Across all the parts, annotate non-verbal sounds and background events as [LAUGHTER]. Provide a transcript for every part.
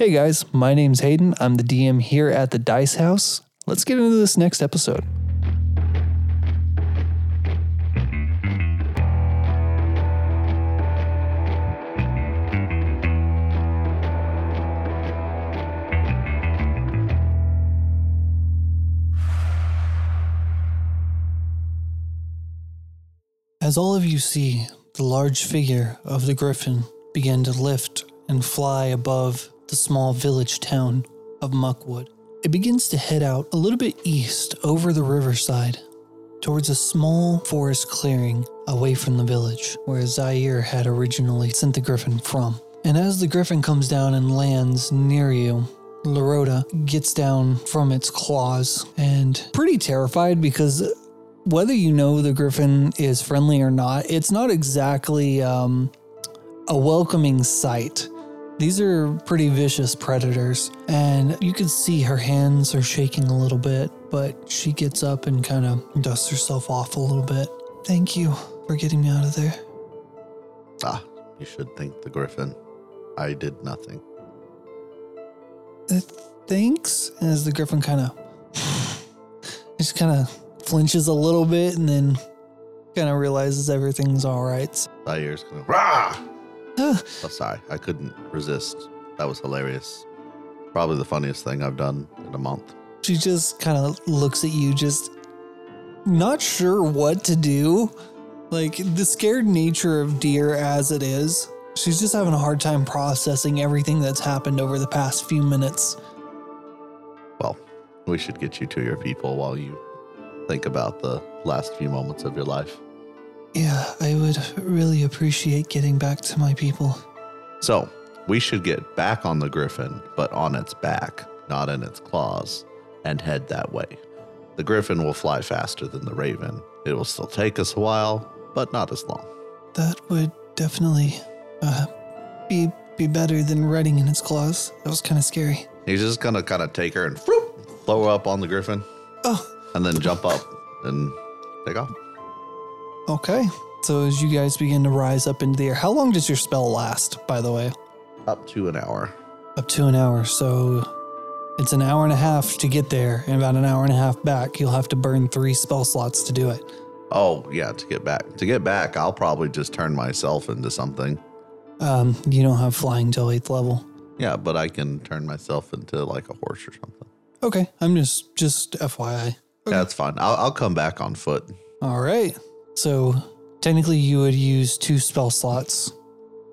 Hey guys, my name's Hayden. I'm the DM here at the Dice House. Let's get into this next episode. As all of you see, the large figure of the griffin began to lift and fly above the small village town of Muckwood. It begins to head out a little bit east over the riverside towards a small forest clearing away from the village where Zaire had originally sent the griffin from. And as the griffin comes down and lands near you, Larota gets down from its claws and pretty terrified because whether you know the griffin is friendly or not, it's not exactly um, a welcoming sight. These are pretty vicious predators, and you can see her hands are shaking a little bit, but she gets up and kind of dusts herself off a little bit. Thank you for getting me out of there. Ah, you should thank the griffin. I did nothing. Uh, thanks. As the griffin kind of [SIGHS] just kind of flinches a little bit and then kind of realizes everything's all right. Zaire's gonna rah. Oh, sorry, I couldn't resist. That was hilarious. Probably the funniest thing I've done in a month. she just kind of looks at you, just not sure what to do. Like the scared nature of deer as it is, she's just having a hard time processing everything that's happened over the past few minutes. Well, we should get you to your people while you think about the last few moments of your life. Yeah, I would really appreciate getting back to my people. So, we should get back on the griffin, but on its back, not in its claws, and head that way. The griffin will fly faster than the raven. It will still take us a while, but not as long. That would definitely uh, be be better than riding in its claws. That was kind of scary. He's just gonna kind of take her and whoop, throw her up on the griffin, Oh, and then jump up and take off. Okay. So as you guys begin to rise up into the air, how long does your spell last? By the way. Up to an hour. up to an hour. So it's an hour and a half to get there, and about an hour and a half back. You'll have to burn three spell slots to do it. Oh yeah, to get back. To get back, I'll probably just turn myself into something. Um, you don't have flying till eighth level. Yeah, but I can turn myself into like a horse or something. Okay, I'm just just FYI. Yeah, that's fine. I'll, I'll come back on foot. All right. So technically, you would use two spell slots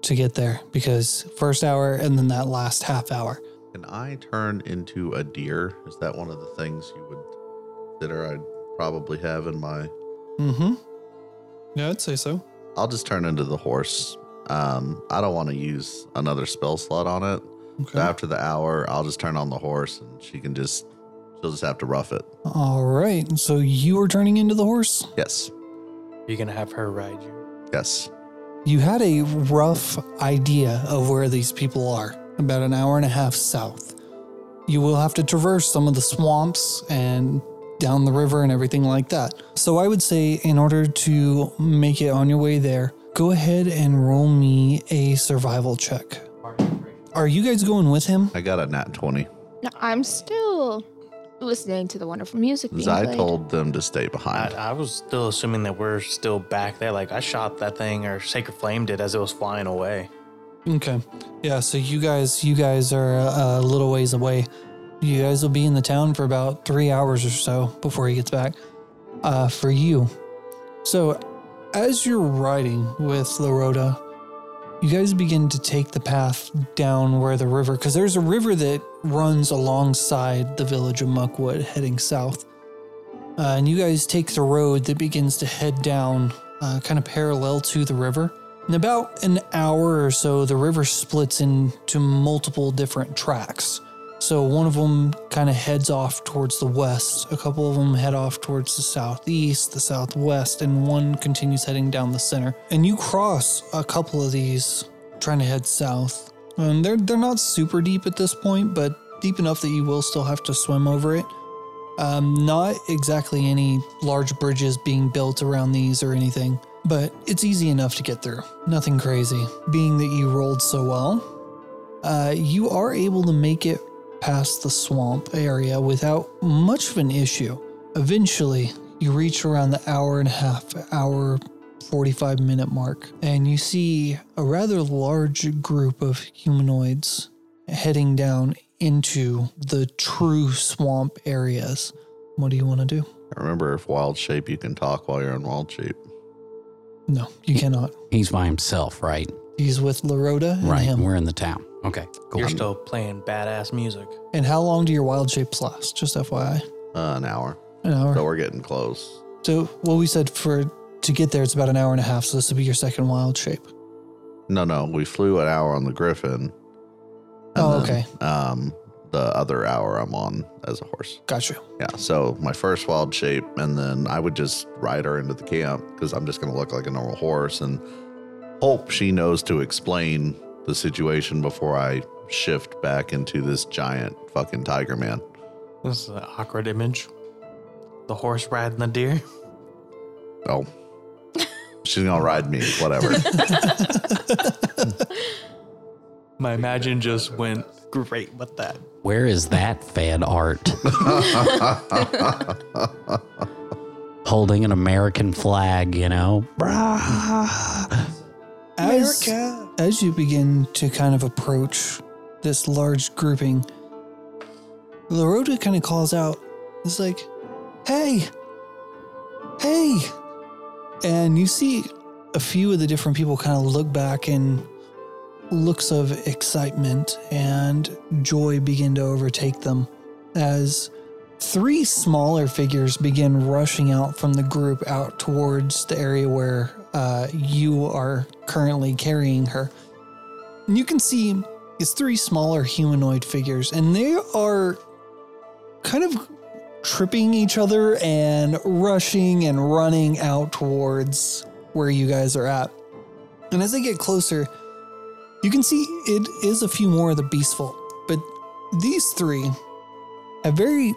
to get there because first hour and then that last half hour. Can I turn into a deer? Is that one of the things you would consider I'd probably have in my? Mm-hmm. Yeah, I'd say so. I'll just turn into the horse. Um, I don't want to use another spell slot on it. So Okay. after the hour, I'll just turn on the horse, and she can just she'll just have to rough it. All right. So you are turning into the horse. Yes, You're gonna have her ride you. yes. You had a rough idea of where these people are, about an hour and a half south. You will have to traverse some of the swamps and down the river and everything like that. So I would say, in order to make it on your way there, go ahead and roll me a survival check. Are you guys going with him? I got a nat twenty. No, I'm still listening to the wonderful music being 'cause I played. told them to stay behind. I was still assuming that we're still back there. Like I shot that thing, or Sacred Flame did as it was flying away. Okay. Yeah, so you guys you guys are a, a little ways away. You guys will be in the town for about 3 hours or so before he gets back. Uh for you. So as you're riding with Larota, you guys begin to take the path down where the river cuz there's a river that runs alongside the village of Muckwood heading south. Uh, and you guys take the road that begins to head down uh, kind of parallel to the river. In about an hour or so, the river splits into multiple different tracks. So one of them kind of heads off towards the west, a couple of them head off towards the southeast, the southwest, and one continues heading down the center. And you cross a couple of these trying to head south. And they're they're not super deep at this point, but deep enough that you will still have to swim over it. Um, not exactly any large bridges being built around these or anything, but it's easy enough to get through. Nothing crazy. Being that you rolled so well, uh, you are able to make it past the swamp area without much of an issue. Eventually, you reach around the hour and a half, hour 45 minute mark, and you see a rather large group of humanoids heading down into the true swamp areas. What do you want to do? Remember, if wild shape, you can talk while you're in wild shape. No, you cannot. He's by himself, right? He's with Larota and right. him. We're in the town. Okay. Cool. You're still playing badass music. And how long do your wild shapes last? Just FYI. Uh, an hour. An hour. So we're getting close. So well, we said for to get there, it's about an hour and a half. So this will be your second wild shape. No, no, we flew an hour on the Griffin. and Oh, then, okay. Um, the other hour I'm on as a horse. Got you. Yeah. So my first wild shape, and then I would just ride her into the camp because I'm just going to look like a normal horse and hope she knows to explain the situation before I shift back into this giant fucking tiger man. This is an awkward image. The horse riding the deer. Oh, she's going to ride me, whatever. [LAUGHS] My imagine just went great with that. Where is that fan art? [LAUGHS] Holding an American flag, you know? As, as you begin to kind of approach this large grouping, Larota kind of calls out, it's like, hey, hey. And you see a few of the different people kind of look back and looks of excitement and joy begin to overtake them as three smaller figures begin rushing out from the group out towards the area where uh, you are currently carrying her. And you can see it's three smaller humanoid figures, and they are kind of tripping each other and rushing and running out towards where you guys are at. And as they get closer, you can see it is a few more of the beastful, but these three have very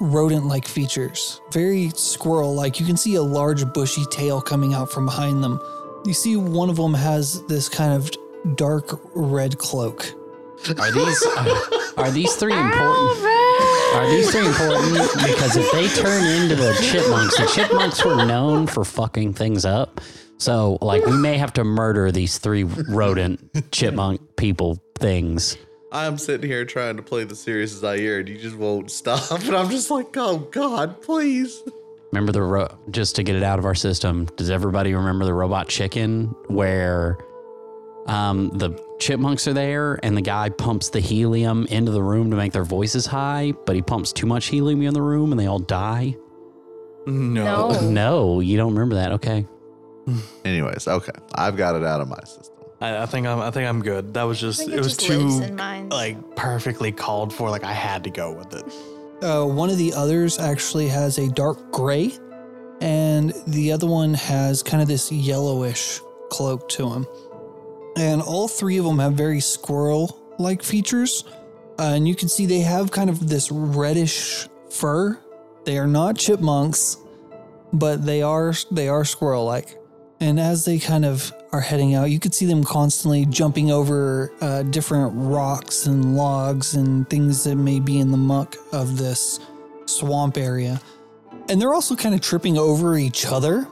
rodent like features, very squirrel like. You can see a large bushy tail coming out from behind them. You see one of them has this kind of dark red cloak. Are these uh, are these three important? Are these three important? Because if they turn into the chipmunks, the chipmunks were known for fucking things up. So, like, we may have to murder these three rodent chipmunk people things. I'm sitting here trying to play the series as serious Zaire, and you just won't stop. [LAUGHS] And I'm just like, oh God, please. Remember the ro- just to get it out of our system? Does everybody remember the robot chicken where um, the chipmunks are there and the guy pumps the helium into the room to make their voices high, but he pumps too much helium in the room and they all die? No. No. No, you don't remember that. Okay. [LAUGHS] Anyways, okay, I've got it out of my system. I, I think I'm. I think I'm good. That was just. It, it was just too like perfectly called for. Like I had to go with it. Uh, one of the others actually has a dark gray, and the other one has kind of this yellowish cloak to him. And all three of them have very squirrel like features. Uh, and you can see they have kind of this reddish fur. They are not chipmunks, but they are they are squirrel like. And as they kind of are heading out, you could see them constantly jumping over uh, different rocks and logs and things that may be in the muck of this swamp area. And they're also kind of tripping over each other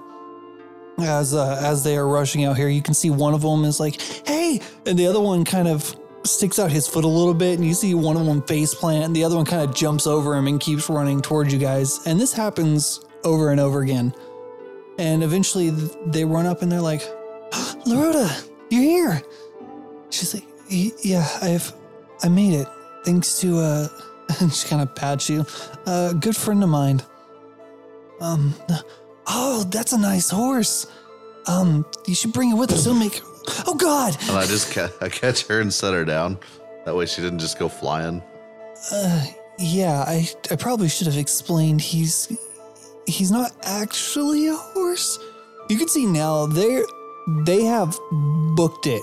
as uh, as they are rushing out here. You can see one of them is like, "Hey," and the other one kind of sticks out his foot a little bit, and you see one of them face plant, and the other one kind of jumps over him and keeps running towards you guys. And this happens over and over again. And eventually, they run up and they're like, "Larota, you're here!" She's like, "Yeah, I've I made it thanks to uh." [LAUGHS] And she kind of pats you. A good friend of mine. Um, oh, that's a nice horse. Um, you should bring it with us. It'll make. Oh God! And I just ca- I catch her and set her down. That way she didn't just go flying. Uh, yeah, I I probably should have explained. He's he's not actually a horse. You can see now they they have booked it.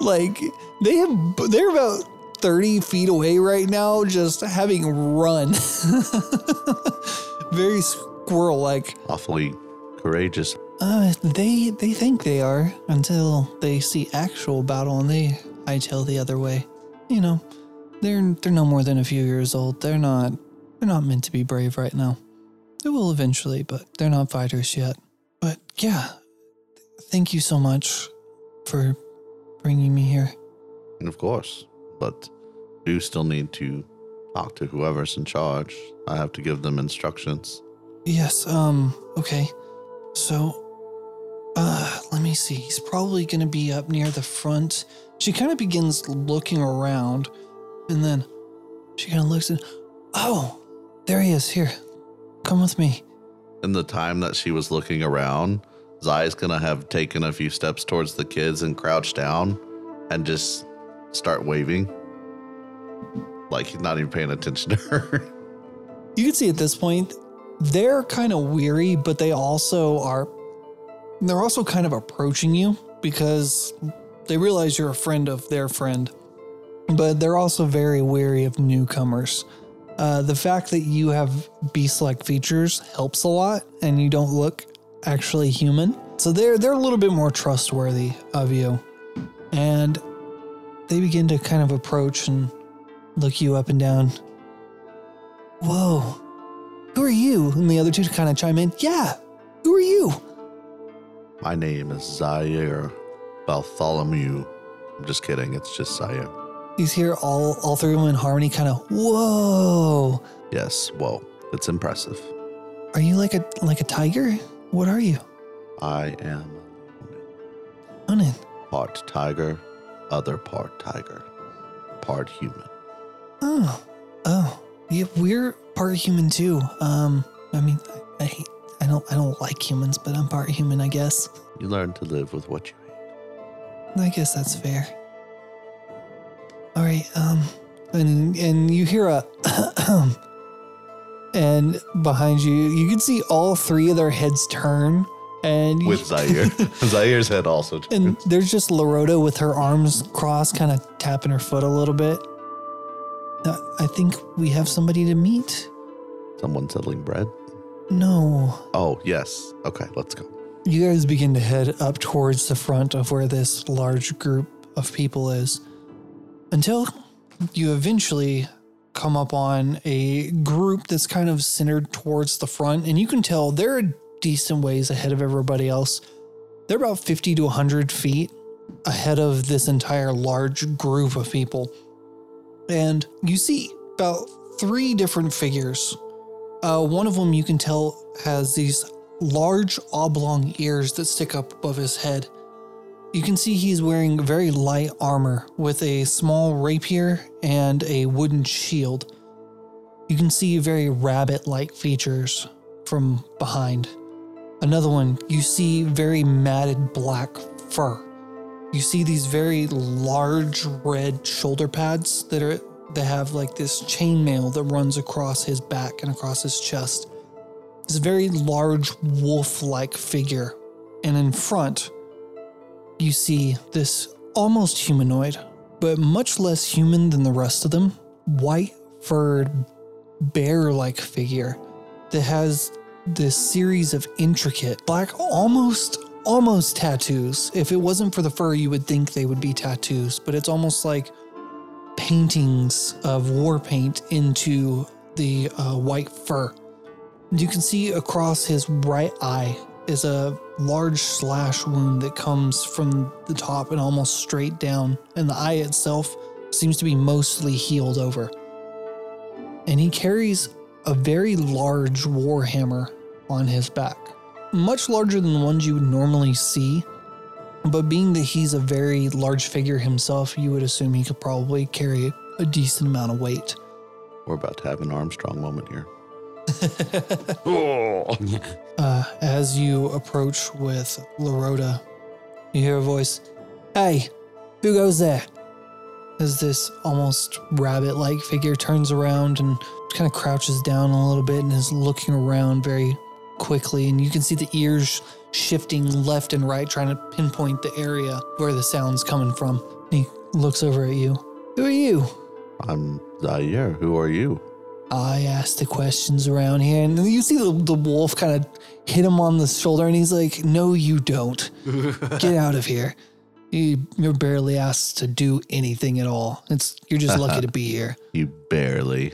Like they have they're about thirty feet away right now, just having run. [LAUGHS] Very squirrel like. Awfully courageous. Uh, they they think they are until they see actual battle and they hightail the other way. you know, they're they're no more than a few years old. They're not they're not meant to be brave right now. They will eventually, but they're not fighters yet. But yeah, thank you so much for bringing me here. And of course, but do still need to talk to whoever's in charge. I have to give them instructions. Yes, um, okay. So, uh, let me see. He's probably gonna be up near the front. She kind of begins looking around, and then she kind of looks and, oh, there he is. Here, come with me. In the time that she was looking around, Zai's gonna have taken a few steps towards the kids and crouched down and just start waving. Like he's not even paying attention to her. [LAUGHS] You can see at this point, they're kind of weary, but they also are, they're also kind of approaching you because they realize you're a friend of their friend, but they're also very wary of newcomers. Uh, the fact that you have beast like features helps a lot and you don't look actually human. So they're they're a little bit more trustworthy of you. And they begin to kind of approach and look you up and down. Whoa. Who are you? And the other two kind of chime in. Yeah. Who are you? My name is Zaire Bartholomew. I'm just kidding. It's just Zaire. You hear all all three of them in harmony kind of whoa. Yes. Whoa. It's impressive. Are you like a like a tiger? What are you? I am Onin. part tiger, other part tiger, part human. Oh. Oh. Yeah, we're part human too. Um I mean I, I hate I don't I don't like humans, but I'm part human, I guess. You learn to live with what you hate. I guess that's fair. All right, um, and and you hear a, [CLEARS THROAT] and behind you, you can see all three of their heads turn, and With Zaire. [LAUGHS] [LAUGHS] Zaire's head also. and there's just Larota with her arms crossed, kind of tapping her foot a little bit. Uh, I think we have somebody to meet. Someone selling bread. No, Oh, yes. Okay, let's go. you guys begin to head up towards the front of where this large group of people is until you eventually come up on a group that's kind of centered towards the front. And you can tell they're a decent ways ahead of everybody else. They're about 50 to 100 feet ahead of this entire large group of people. And you see about three different figures. Uh, one of them you can tell has these large oblong ears that stick up above his head. You can see he's wearing very light armor with a small rapier and a wooden shield. You can see very rabbit like features from behind. Another one, you see very matted black fur. You see these very large red shoulder pads that are that have like this chainmail that runs across his back and across his chest this very large wolf like figure. And in front, you see this almost humanoid, but much less human than the rest of them, white furred, bear like figure that has this series of intricate, black, almost. Almost tattoos. If it wasn't for the fur, you would think they would be tattoos, but it's almost like paintings of war paint into the uh, white fur. You can see across his right eye is a large slash wound that comes from the top and almost straight down, and the eye itself seems to be mostly healed over. And he carries a very large warhammer on his back, much larger than the ones you would normally see. But being that he's a very large figure himself, you would assume he could probably carry a decent amount of weight. We're about to have an Armstrong moment here. [LAUGHS] Uh, as you approach with Larota, you hear a voice, Hey, who goes there? As this almost rabbit like figure turns around and kind of crouches down a little bit and is looking around very quickly. And you can see the ears shifting left and right, trying to pinpoint the area where the sound's coming from. He looks over at you. Who are you? I'm Zaire. Who are you? I ask the questions around here, and you see the, the wolf kind of hit him on the shoulder, and he's like, No, you don't. [LAUGHS] Get out of here. You, you're barely asked to do anything at all. It's you're just lucky to be [LAUGHS] here. You barely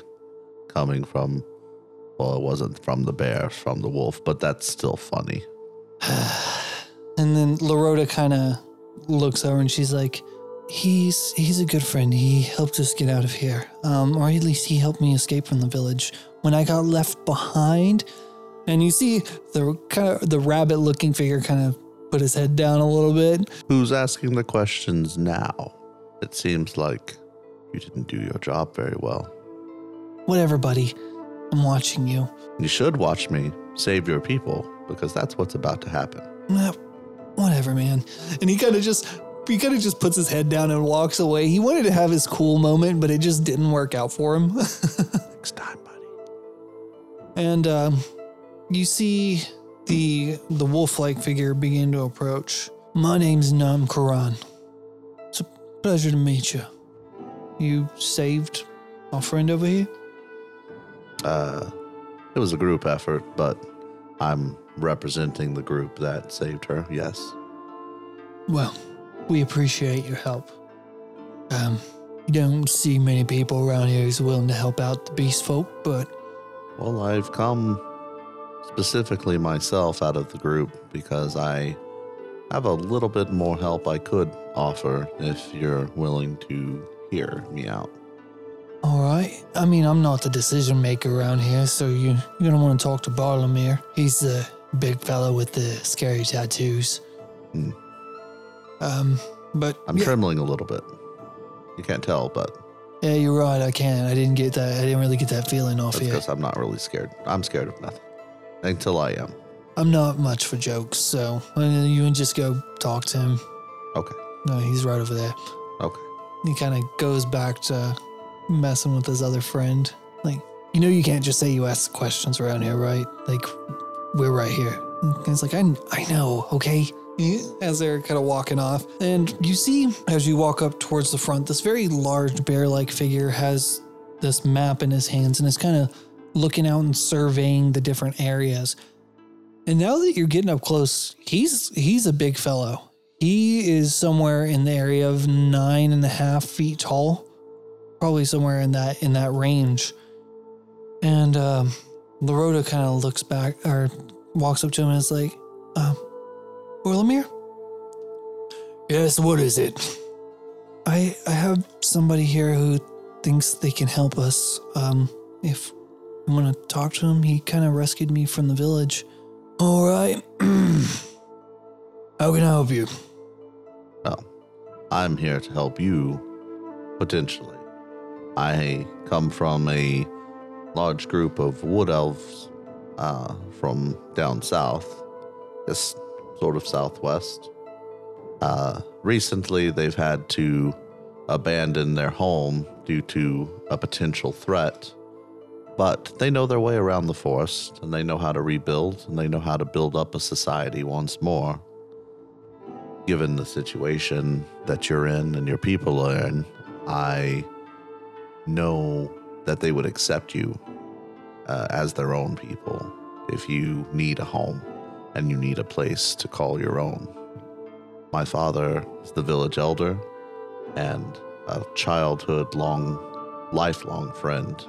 coming from, well, it wasn't from the bear, from the wolf, but that's still funny. [SIGHS] And then Larota kind of looks over and she's like, "He's he's a good friend. He helped us get out of here, um, or at least he helped me escape from the village when I got left behind." And you see the kind of the rabbit-looking figure kind of put his head down a little bit. Who's asking the questions now? It seems like you didn't do your job very well. Whatever, buddy. I'm watching you. You should watch me save your people because that's what's about to happen. "Nah, whatever, man. And he kind of just he kind of just puts his head down and walks away. He wanted to have his cool moment, but it just didn't work out for him. [LAUGHS] Next time, buddy. and um, you see the the wolf-like figure begin to approach. My name's Nam Karan. It's a pleasure to meet you. You saved our friend over here. Uh, it was a group effort, but I'm representing the group that saved her. Yes. Well, we appreciate your help. Um, you don't see many people around here who's willing to help out the beast folk, but Well, I've come specifically myself out of the group because I have a little bit more help I could offer if you're willing to hear me out. all right. I mean, I'm not the decision maker around here, so you you're gonna want to talk to Barlamir. He's the big fellow with the scary tattoos. Hmm. Um, but I'm yeah, trembling a little bit. You can't tell, but yeah, you're right. I can't. I didn't get that. I didn't really get that feeling off yet. because I'm not really scared. I'm scared of nothing until I am. I'm not much for jokes, so uh, you can just go talk to him. Okay. No, he's right over there. Okay. He kind of goes back to messing with his other friend. Like, you know, you can't just say you ask questions around here, right? Like, we're right here. And he's like, I, I know, okay? As they're kind of walking off. And you see, as you walk up towards the front, this very large bear like figure has this map in his hands and is kind of looking out and surveying the different areas. And now that you're getting up close, he's he's a big fellow. He is somewhere in the area of nine and a half feet tall, probably somewhere in that in that range. And um, Larota kind of looks back or walks up to him and is like, um, "Orlamir, yes, what is it? I I have somebody here who thinks they can help us. Um, if I'm gonna talk to him, he kind of rescued me from the village. All right, [CLEARS THROAT] how can I help you?" Well, I'm here to help you, potentially. I come from a large group of wood elves uh, from down south, just sort of southwest. Uh, recently, they've had to abandon their home due to a potential threat, but they know their way around the forest and they know how to rebuild and they know how to build up a society once more given the situation that you're in and your people are in, I know that they would accept you uh, as their own people if you need a home and you need a place to call your own. My father is the village elder and a childhood long, lifelong friend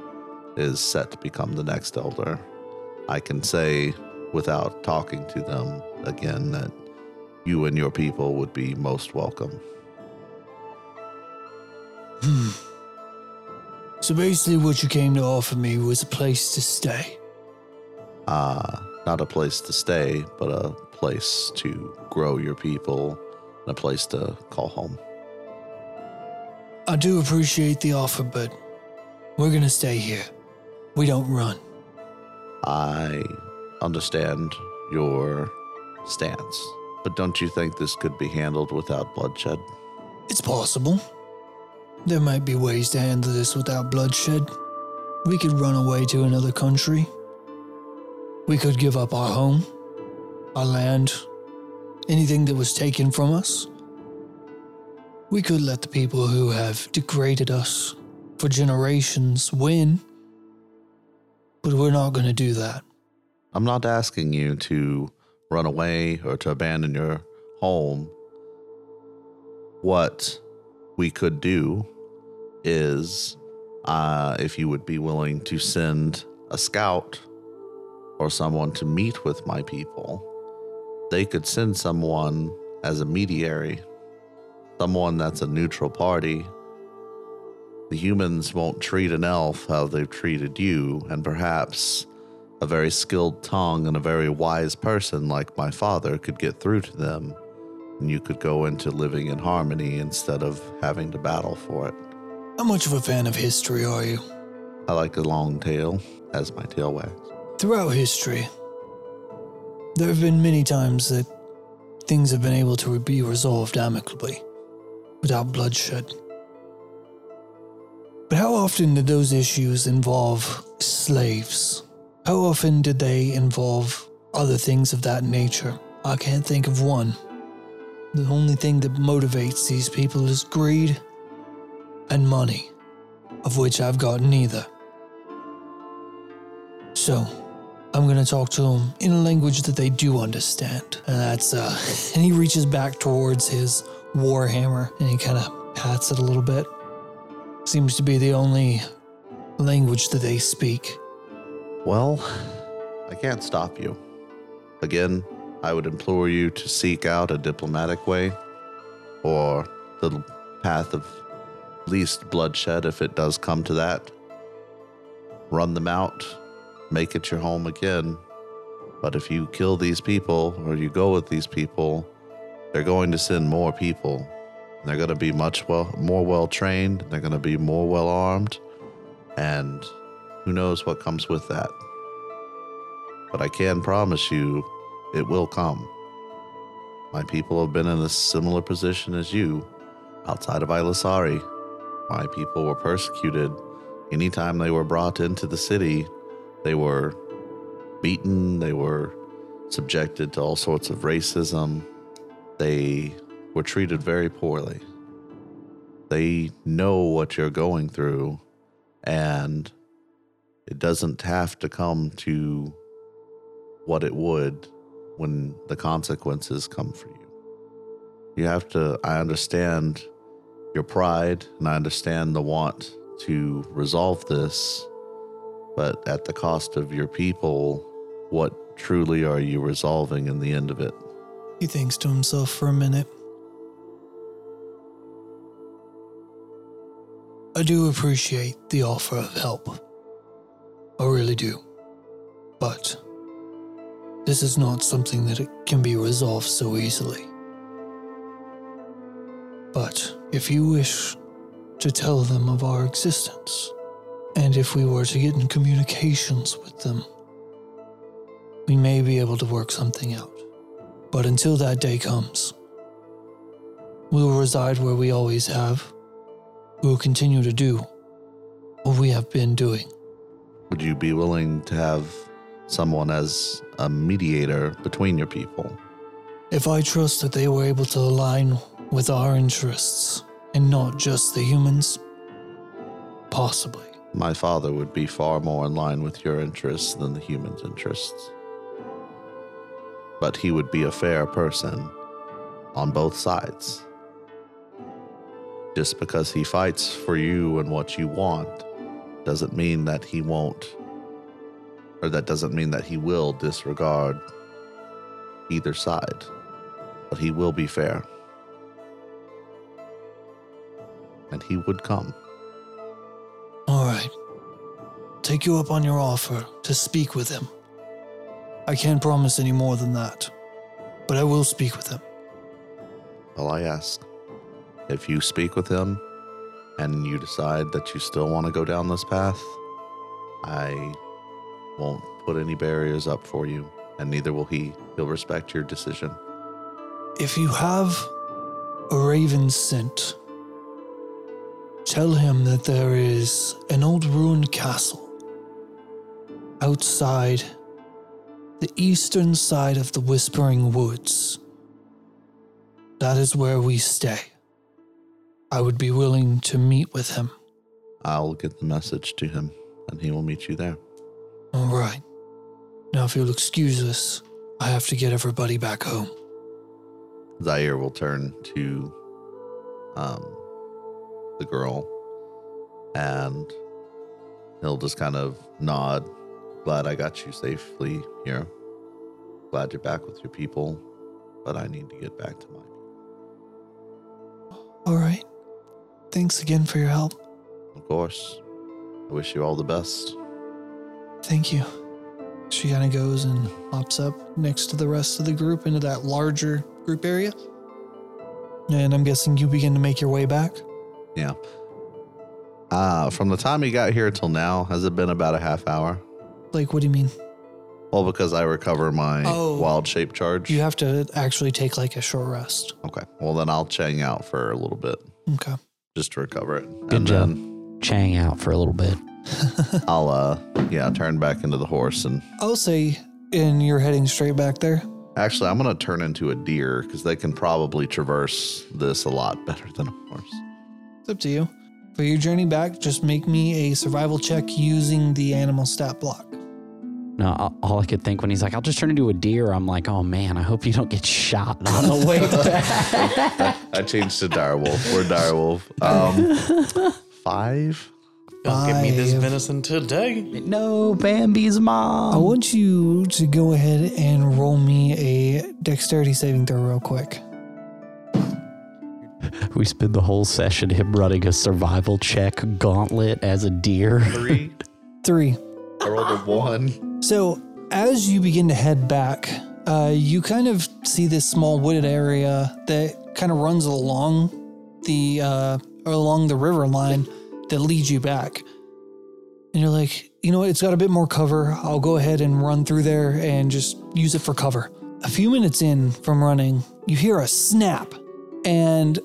is set to become the next elder. I can say without talking to them again that you and your people would be most welcome. [SIGHS] So basically, what you came to offer me was a place to stay. Uh, not a place to stay, but a place to grow your people and a place to call home. I do appreciate the offer, but we're gonna stay here. We don't run. I understand your stance, but don't you think this could be handled without bloodshed? It's possible. There might be ways to handle this without bloodshed. We could run away to another country. We could give up our home, our land, anything that was taken from us. We could let the people who have degraded us for generations win. But we're not going to do that. I'm not asking you to run away or to abandon your home. what we could do is uh, if you would be willing to send a scout or someone to meet with my people, they could send someone as a mediary, someone that's a neutral party. The humans won't treat an elf how they've treated you, and perhaps a very skilled tongue and a very wise person like my father could get through to them, and you could go into living in harmony instead of having to battle for it. How much of a fan of history are you? I like a long tail, as my tail wags. Throughout history, there have been many times that things have been able to be resolved amicably, without bloodshed. But how often did those issues involve slaves? How often did they involve other things of that nature? I can't think of one. The only thing that motivates these people is greed and money, of which I've got neither. So, I'm to talk to them in a language that they do understand. And that's, uh, [LAUGHS] and he reaches back towards his warhammer and he kind of pats it a little bit. Seems to be the only language that they speak. Well, I can't stop you. Again, I would implore you to seek out a diplomatic way or the path of least bloodshed if it does come to that. Run them out, make it your home again. But if you kill these people or you go with these people, they're going to send more people. They're going to be much well, more well trained. They're going to be more well armed, and who knows what comes with that. But I can promise you, it will come. My people have been in a similar position as you, outside of Ilasari. My people were persecuted. Anytime they were brought into the city, they were beaten, they were subjected to all sorts of racism. They were treated very poorly. They know what you're going through, and it doesn't have to come to what it would when the consequences come for you. You have to, I understand your pride and I understand the want to resolve this, but at the cost of your people, what truly are you resolving in the end of it? He thinks to himself for a minute. I do appreciate the offer of help. I really do. But this is not something that can be resolved so easily. But if you wish to tell them of our existence, and if we were to get in communications with them, we may be able to work something out. But until that day comes, we will reside where we always have. We will continue to do what we have been doing. Would you be willing to have someone as a mediator between your people? If I trust that they were able to align with our interests and not just the humans, possibly. My father would be far more in line with your interests than the humans' interests. But he would be a fair person on both sides. Just because he fights for you and what you want doesn't mean that he won't, or that doesn't mean that he will disregard either side. But he will be fair. And he would come. Take you up on your offer to speak with him. I can't promise any more than that, but I will speak with him. All I ask, if you speak with him and you decide that you still want to go down this path, I won't put any barriers up for you, and neither will he. He'll respect your decision. If you have a raven sent, tell him that there is an old ruined castle outside the eastern side of the Whispering Woods. That is where we stay. I would be willing to meet with him. I'll get the message to him, and he will meet you there. All right. Now, if you'll excuse us, I have to get everybody back home. Zaire will turn to um, the girl, and he'll just kind of nod. Glad I got you safely here. Glad you're back with your people, but I need to get back to mine. All right. Thanks again for your help. Of course. I wish you all the best. Thank you. She kind of goes and hops up next to the rest of the group into that larger group area. And I'm guessing you begin to make your way back. Yeah. Uh, from the time he got here till now, has it been about a half hour? Like, what do you mean? Well, because I recover my Oh. wild shape charge. You have to actually take like a short rest. Okay. Well, then I'll chang out for a little bit Okay. just to recover it. Good and job. then Chang out for a little bit. [LAUGHS] I'll, uh, yeah, turn back into the horse. And I'll say, and you're heading straight back there. actually, I'm going to turn into a deer because they can probably traverse this a lot better than a horse. It's up to you. For your journey back, just make me a survival check using the animal stat block. No, all- all I could think when he's like, "I'll just turn into a deer," I'm like, "Oh man, I hope you don't get shot on the way [LAUGHS] back." I changed to direwolf. We're direwolf. Um, five? Don't give me this venison today. no, Bambi's mom. I want you to go ahead and roll me a dexterity saving throw real quick. We spent the whole session him running a survival check gauntlet as a deer. Three? Three. I rolled a one. So as you begin to head back, uh, you kind of see this small wooded area that kind of runs along the uh, along the river line that leads you back. And you're like, you know what? It's got a bit more cover. I'll go ahead and run through there and just use it for cover. A few minutes in from running, you hear a snap, and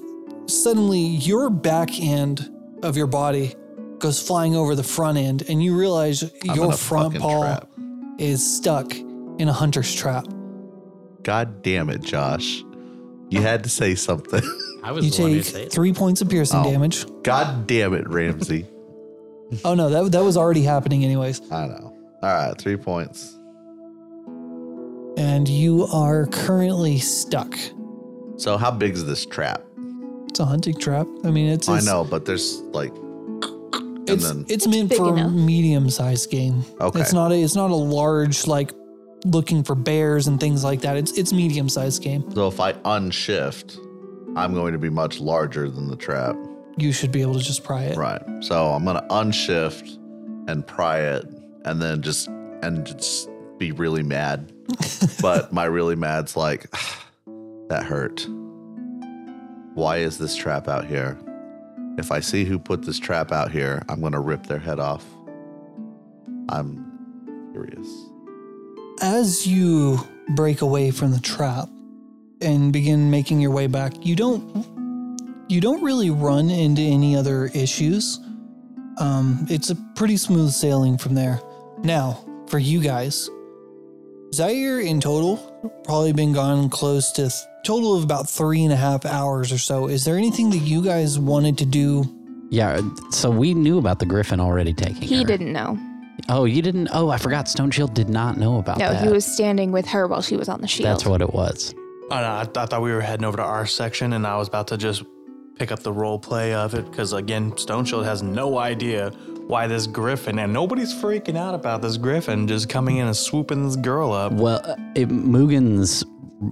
suddenly your back end of your body goes flying over the front end, and you realize I'm your front paw trap. Is stuck in a hunter's trap. God damn it, Josh. You had to say something. I was You the one who take said it. three points of piercing Oh. damage. God damn it, Ramsey. [LAUGHS] Oh no, that that was already happening anyways. I know. All right, three points. And you are currently stuck. So, how big is this trap? It's a hunting trap. I mean, it's, I know, but there's like, and it's, then it's meant big for a enough. medium-sized game. Okay. It's not a it's not a large like looking for bears and things like that. It's it's medium-sized game. so if I unshift, I'm going to be much larger than the trap. You should be able to just pry it. Right. So I'm gonna unshift and pry it, and then just and just be really mad. [LAUGHS] but my really mad's like, [SIGHS] that hurt. Why is this trap out here? If I see who put this trap out here, I'm gonna rip their head off. I'm curious. as you break away from the trap and begin making your way back, you don't you don't really run into any other issues. Um, it's a pretty smooth sailing from there. Now, for you guys, Zaire in total probably been gone close to th- total of about three and a half hours or so. Is there anything that you guys wanted to do? Yeah, uh, so we knew about the griffin already taking He her. didn't know. Oh, you didn't? Oh, I forgot. Stone Shield did not know about that. No, that. he was standing with her while she was on the shield. That's what it was. Oh, no, I, I thought we were heading over to our section, and I was about to just pick up the role play of it because again, Stone Shield has no idea why this griffin, and nobody's freaking out about this griffin just coming in and swooping this girl up. Well, uh, it, Mugen's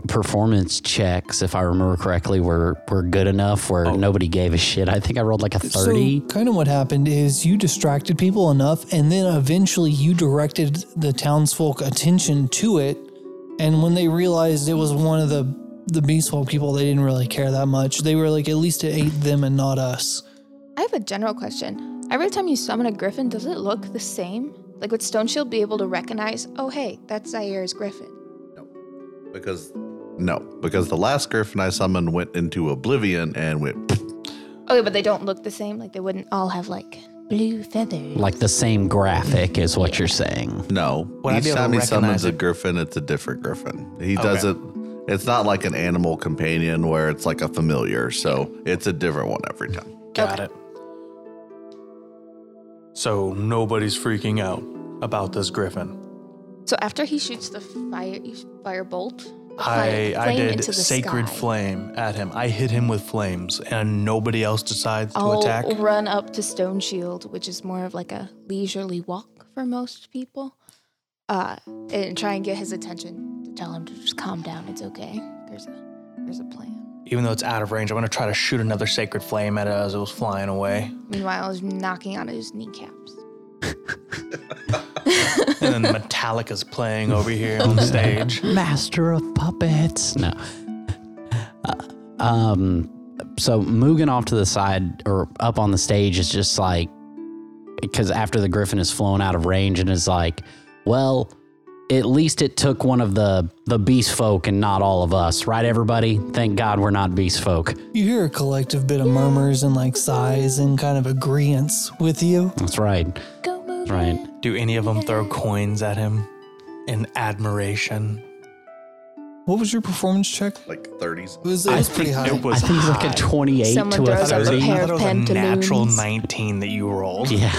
performance checks, if I remember correctly, were were good enough where nobody gave a shit. I think I rolled like a thirty. So, kind of what happened is you distracted people enough, and then eventually you directed the townsfolk attention to it. And when they realized it was one of the the Beastfolk people, they didn't really care that much. They were like, at least it ate them and not us. I have a general question. Every time you summon a griffin, does it look the same? Like would Stone Shield be able to recognize, oh hey, that's Zaire's griffin? No. Because no, because the last griffin I summoned went into oblivion and went. Oh, okay, but they don't look the same. Like they wouldn't all have like blue feathers. Like the same graphic is what you're saying. No, Would I each be able to time he summons recognize a it? griffin, it's a different griffin. He Okay. doesn't. It's not like an animal companion where it's like a familiar. So it's a different one every time. Got Okay. it. So nobody's freaking out about this griffin. So after he shoots the fire fire bolt I I did into the sacred sky. flame at him. I hit him with flames, and nobody else decides to attack. I'll attack. run up to Stone Shield, which is more of like a leisurely walk for most people, uh, and try and get his attention to tell him to just calm down. It's okay. There's a there's a plan. Even though it's out of range, I'm gonna try to shoot another sacred flame at it as it was flying away, Meanwhile, I was knocking on his kneecaps. [LAUGHS] and then Metallica's playing over here on [LAUGHS] stage. Master of puppets. No. Uh, um. So Mugen off to the side or up on the stage is just like because after the griffin is flown out of range and is like, well, at least it took one of the the beast folk and not all of us, right? Everybody, thank God we're not beast folk. You hear a collective bit of murmurs and like sighs and kind of agreeance with you. That's right. Go. That's right. Do any of them throw coins at him in admiration? What was your performance check? Like 30s. It was, it was pretty high. It was I think it's like a 28 Someone to a throws up a 30. pair I of thought it was a natural 19 that you rolled. Yeah,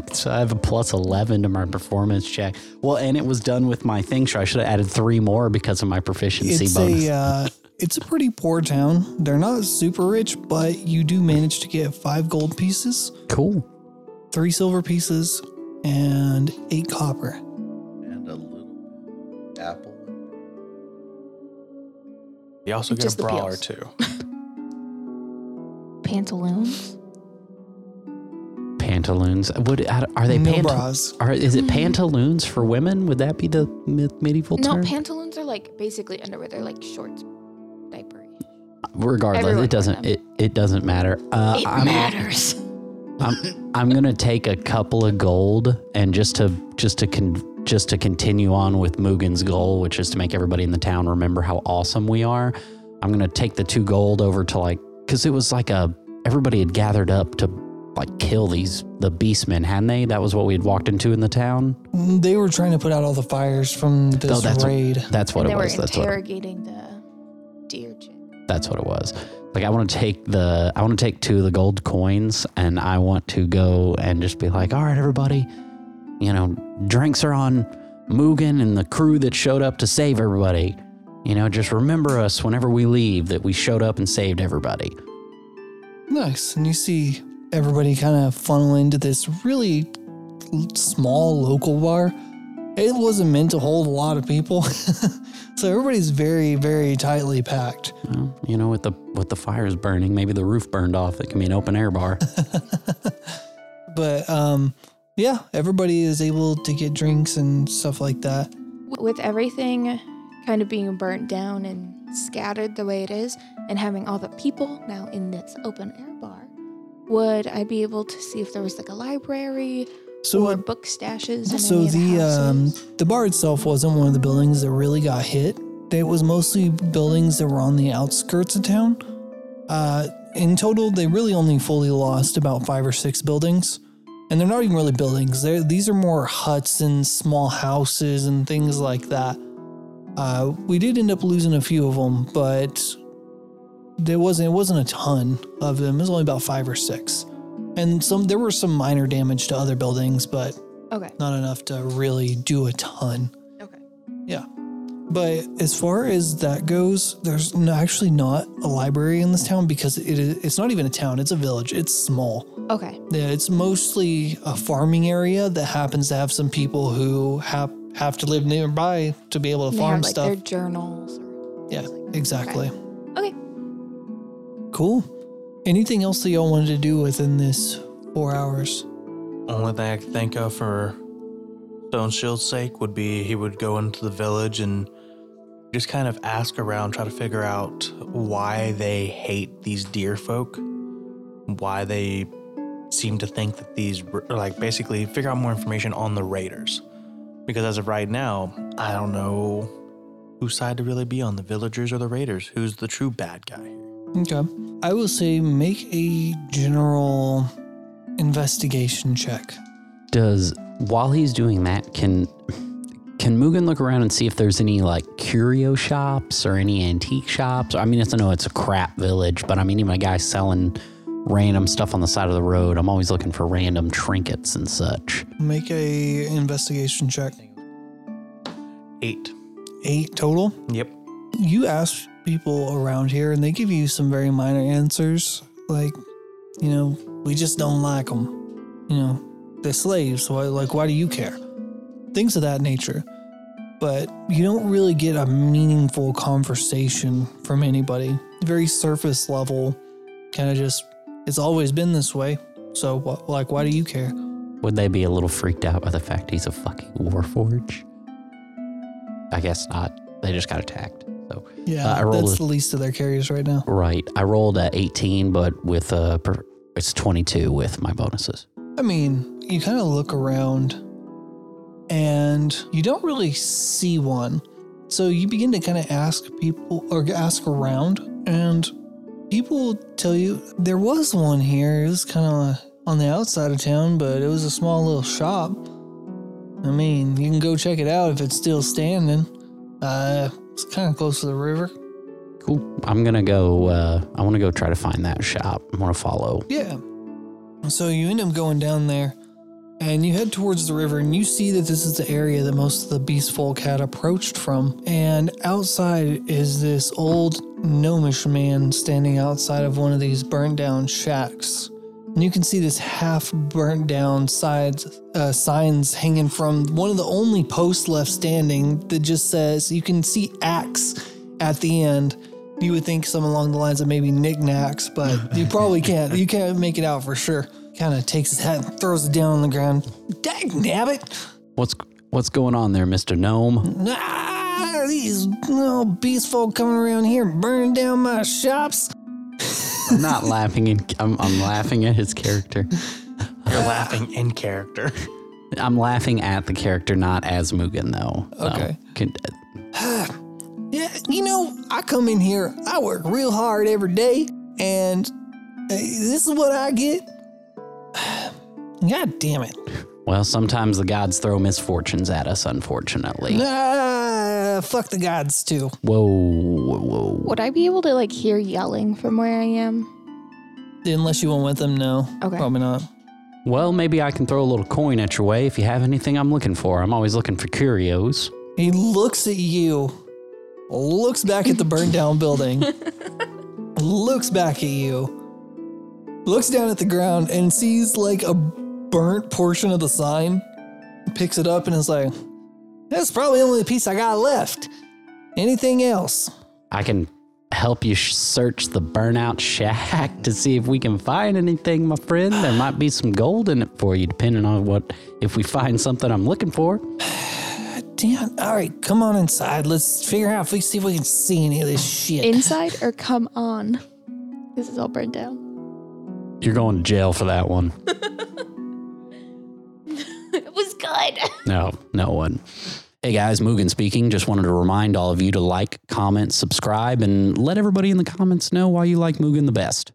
[LAUGHS] so I have a plus 11 to my performance check. Well, and it was done with my thing. Sure, I should have added three more because of my proficiency It's bonus. a uh, it's a pretty poor town. They're not super rich, but you do manage to get five gold pieces, cool. three silver pieces, and eight copper. You also get Just a the brawler peels. too. [LAUGHS] Pantaloons. Pantaloons. Would are they no pant- bras. Are is it pantaloons for women? Would that be the me- medieval No, term? pantaloons are like basically underwear. They're like shorts, diaper. Regardless, Everyone it doesn't. them. It it doesn't matter. Uh, It I'm, matters. I'm I'm gonna take a couple of gold and just to just to con- just to continue on with Mugen's goal, which is to make everybody in the town remember how awesome we are. I'm gonna take the two gold over to like because it was like a everybody had gathered up to like kill these the beastmen, hadn't they? That was what we had walked into in the town. Mm, they were trying to put out all the fires from this Oh, that's raid. That's what and it they was. were That's what. interrogating the deer chick. That's what it was. Like I want to take the I want to take two of the gold coins and I want to go and just be like, all right, everybody, you know, drinks are on Mugen and the crew that showed up to save everybody. You know, just remember us whenever we leave that we showed up and saved everybody. Nice. And you see everybody kind of funnel into this really small local bar. It wasn't meant to hold a lot of people. [LAUGHS] so everybody's very, very tightly packed. Well, you know, with the with the fires burning, maybe the roof burned off. It can be an open air bar. [LAUGHS] But um, yeah, everybody is able to get drinks and stuff like that. With everything kind of being burnt down and scattered the way it is, and having all the people now in this open air bar, would I be able to see if there was like a library So or book stashes? In So any of the, the um, the bar itself wasn't one of the buildings that really got hit. It was mostly buildings that were on the outskirts of town. Uh, in total, they really only fully lost about five or six buildings, and they're not even really buildings. They're, these are more huts and small houses and things like that. Uh, we did end up losing a few of them, but there wasn't it wasn't a ton of them. It was only about five or six, and some there were some minor damage to other buildings, but okay, not enough to really do a ton. okay. Yeah. But as far as that goes, there's no, actually not a library in this town because it is, it's not even a town, it's a village. It's small. Okay. Yeah, it's mostly a farming area that happens to have some people who have have to live nearby to be able to And they farm have like stuff. their journals. Or Yeah, like that. exactly. Okay. Cool. Anything else that y'all wanted to do within this four hours? Only thing I could think of for Stone Shield's sake would be he would go into the village and just kind of ask around, try to figure out why they hate these deer folk, why they seem to think that these, or like, basically figure out more information on the raiders. Because as of right now, I don't know whose side to really be on the villagers or the raiders. Who's the true bad guy here? Okay. I will say make a general investigation check. Does while he's doing that, can can Mugen look around and see if there's any like curio shops or any antique shops? I mean, it's I know it's a crap village, but I mean, even a guy selling random stuff on the side of the road. I'm always looking for random trinkets and such. Make a investigation check. Eight. Eight total. Yep. you ask people around here, and they give you some very minor answers, like, you know, we just don't like them. You know, they're slaves. So, like, why do you care? Things of that nature. But you don't really get a meaningful conversation from anybody. Very surface level, kind of just, it's always been this way. So, wh- like, why do you care? Would they be a little freaked out by the fact he's a fucking warforge? I guess not. They just got attacked. So Yeah, Uh, I rolled that's a- the least of their carriers right now. right, I rolled a 18, but with a per- it's 22 with my bonuses. I mean, you kind of look around and you don't really see one. So you begin to kind of ask people or ask around, and people tell you there was one here. It was kind of on the outside of town, but it was a small little shop. I mean, you can go check it out if it's still standing. Uh, it's kind of close to the river. Cool. I'm gonna go. Uh, I want to go try to find that shop. I want to follow. Yeah. So you end up going down there and you head towards the river and you see that this is the area that most of the beast folk had approached from. And outside is this old gnomish man standing outside of one of these burnt down shacks. And you can see this half burnt down sides, uh, signs hanging from one of the only posts left standing that just says, you can see axe at the end. You would think some along the lines of maybe knickknacks, but you probably can't. You can't make it out for sure. Kind of takes his hat and throws it down on the ground. Dag nabbit! What's what's going on there, Mister Gnome? Ah, these little beast folk coming around here burning down my shops. I'm not laughing. In, I'm, I'm laughing at his character. You're laughing in character. I'm laughing at the character, not as Mugen though. So, Okay. can- [SIGHS] Yeah, you know, I come in here, I work real hard every day, and uh, this is what I get. [SIGHS] God damn it. well, sometimes the gods throw misfortunes at us. Unfortunately. Ah, fuck the gods too. Whoa, whoa, whoa. Would I be able to like hear yelling from where I am? Unless you went with them, no. Okay. Probably not. Well, maybe I can throw a little coin at your way if you have anything I'm looking for. I'm always looking for curios. He looks at you, looks back at the burned down building, [LAUGHS] looks back at you, looks down at the ground and sees like a burnt portion of the sign, picks it up and is like, that's probably only the piece I got left. Anything else? I can help you sh- search the burnout shack to see if we can find anything, my friend. There might be some gold in it for you, depending on what. If we find something I'm looking for, Damn. All right, come on inside. Let's figure out if we see if we can see any of this shit. Inside or come on? This is all burned down. You're going to jail for that one. [LAUGHS] It was good. [LAUGHS] No, no one. Hey guys, Mugen speaking. Just wanted to remind all of you to like, comment, subscribe, and let everybody in the comments know why you like Mugen the best.